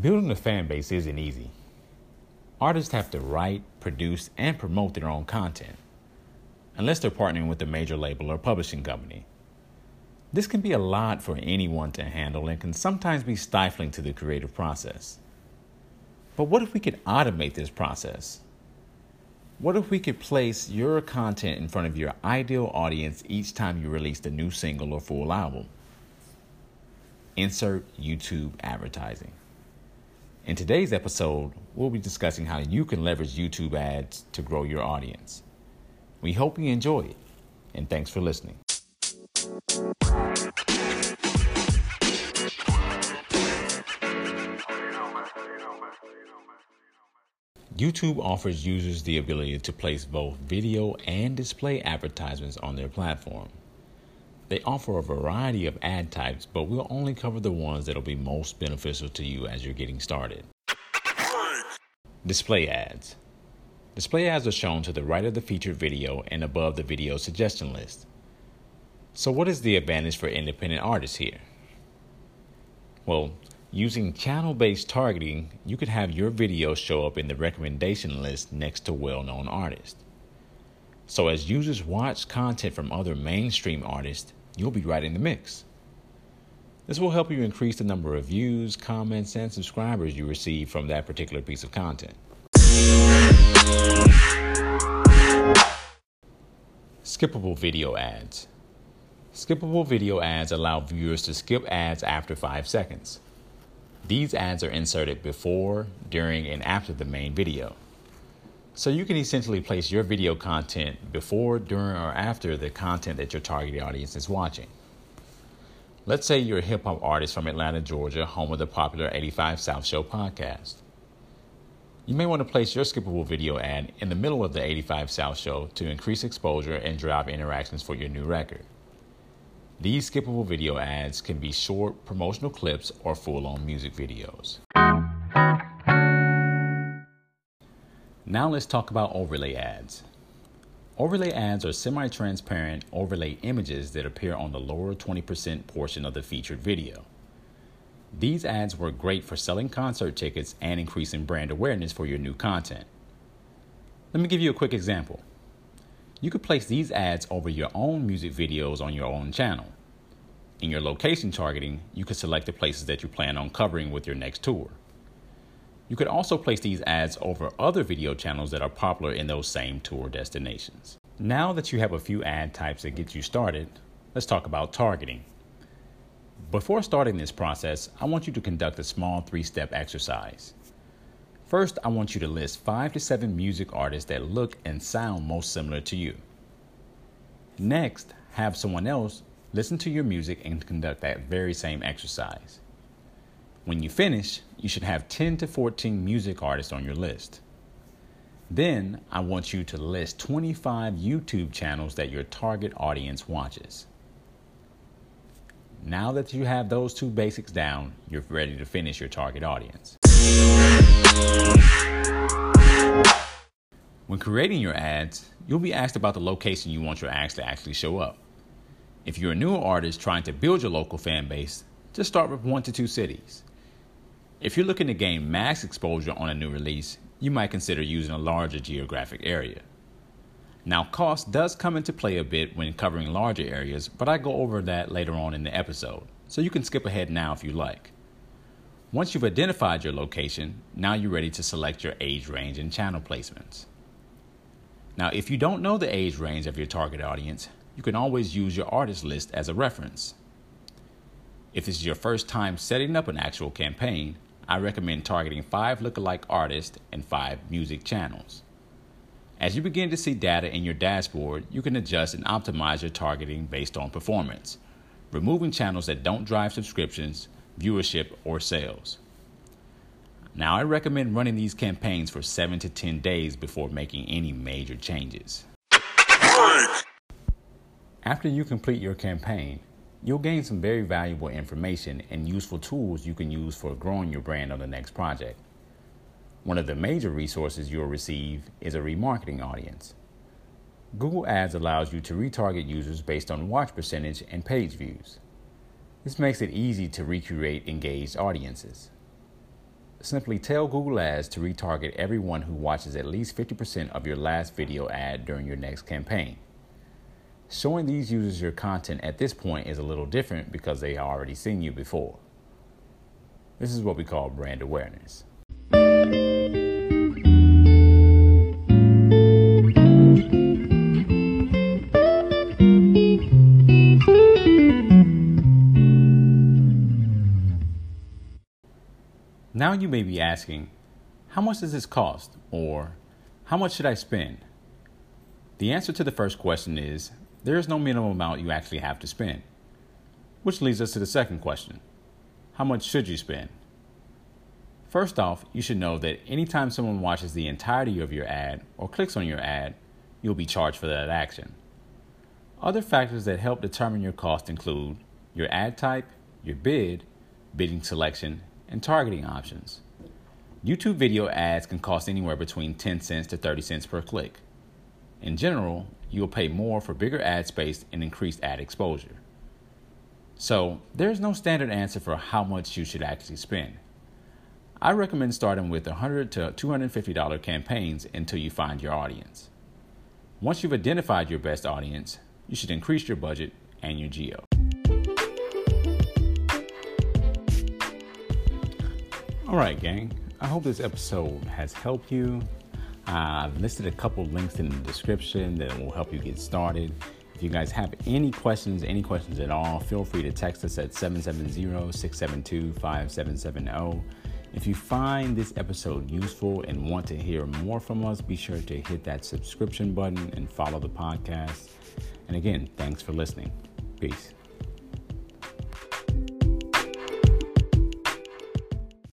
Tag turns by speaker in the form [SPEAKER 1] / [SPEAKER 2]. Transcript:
[SPEAKER 1] Building a fan base isn't easy. Artists have to write, produce, and promote their own content, unless they're partnering with a major label or publishing company. This can be a lot for anyone to handle and can sometimes be stifling to the creative process. But what if we could automate this process? What if we could place your content in front of your ideal audience each time you released a new single or full album? Insert YouTube advertising. In today's episode, we'll be discussing how you can leverage YouTube ads to grow your audience. We hope you enjoy it, and thanks for listening. YouTube offers users the ability to place both video and display advertisements on their platform. They offer a variety of ad types, but we'll only cover the ones that'll be most beneficial to you as you're getting started. Display ads. Display ads are shown to the right of the featured video and above the video suggestion list. So, what is the advantage for independent artists here? Well, using channel based targeting, you could have your video show up in the recommendation list next to well known artists. So, as users watch content from other mainstream artists, you'll be right in the mix. This will help you increase the number of views, comments, and subscribers you receive from that particular piece of content. Skippable video ads. Skippable video ads allow viewers to skip ads after 5 seconds. These ads are inserted before, during, and after the main video. So you can essentially place your video content before, during, or after the content that your target audience is watching. Let's say you're a hip hop artist from Atlanta, Georgia, home of the popular 85 South Show podcast. You may want to place your skippable video ad in the middle of the 85 South Show to increase exposure and drive interactions for your new record. These skippable video ads can be short promotional clips or full on music videos. Now let's talk about overlay ads. Overlay ads are semi transparent overlay images that appear on the lower 20% portion of the featured video. These ads work great for selling concert tickets and increasing brand awareness for your new content. Let me give you a quick example. You could place these ads over your own music videos on your own channel. In your location targeting, you could select the places that you plan on covering with your next tour. You could also place these ads over other video channels that are popular in those same tour destinations. Now that you have a few ad types that get you started, let's talk about targeting. Before starting this process, I want you to conduct a small three step exercise. First, I want you to list five to seven music artists that look and sound most similar to you. Next, have someone else listen to your music and conduct that very same exercise. When you finish, you should have 10 to 14 music artists on your list. Then I want you to list 25 YouTube channels that your target audience watches. Now that you have those two basics down, you're ready to finish your target audience. When creating your ads, you'll be asked about the location you want your ads to actually show up. If you're a new artist trying to build your local fan base, just start with one to two cities. If you're looking to gain max exposure on a new release, you might consider using a larger geographic area. Now, cost does come into play a bit when covering larger areas, but I go over that later on in the episode, so you can skip ahead now if you like. Once you've identified your location, now you're ready to select your age range and channel placements. Now, if you don't know the age range of your target audience, you can always use your artist list as a reference. If this is your first time setting up an actual campaign, I recommend targeting five lookalike artists and five music channels. As you begin to see data in your dashboard, you can adjust and optimize your targeting based on performance, removing channels that don't drive subscriptions, viewership, or sales. Now, I recommend running these campaigns for 7 to 10 days before making any major changes. After you complete your campaign, You'll gain some very valuable information and useful tools you can use for growing your brand on the next project. One of the major resources you'll receive is a remarketing audience. Google Ads allows you to retarget users based on watch percentage and page views. This makes it easy to recreate engaged audiences. simply tell Google Ads to retarget everyone who watches at least 50% of your last video ad during your next campaign. Showing these users your content at this point is a little different because they already seen you before. This is what we call brand awareness. Now you may be asking, how much does this cost? Or how much should I spend? The answer to the first question is there is no minimum amount you actually have to spend. Which leads us to the second question How much should you spend? First off, you should know that anytime someone watches the entirety of your ad or clicks on your ad, you'll be charged for that action. Other factors that help determine your cost include your ad type, your bid, bidding selection, and targeting options. YouTube video ads can cost anywhere between 10 cents to 30 cents per click. In general, you will pay more for bigger ad space and increased ad exposure. So, there's no standard answer for how much you should actually spend. I recommend starting with 100 to $250 campaigns until you find your audience. Once you've identified your best audience, you should increase your budget and your geo. All right, gang. I hope this episode has helped you. I've listed a couple links in the description that will help you get started. If you guys have any questions, any questions at all, feel free to text us at 770 672 5770. If you find this episode useful and want to hear more from us, be sure to hit that subscription button and follow the podcast. And again, thanks for listening. Peace.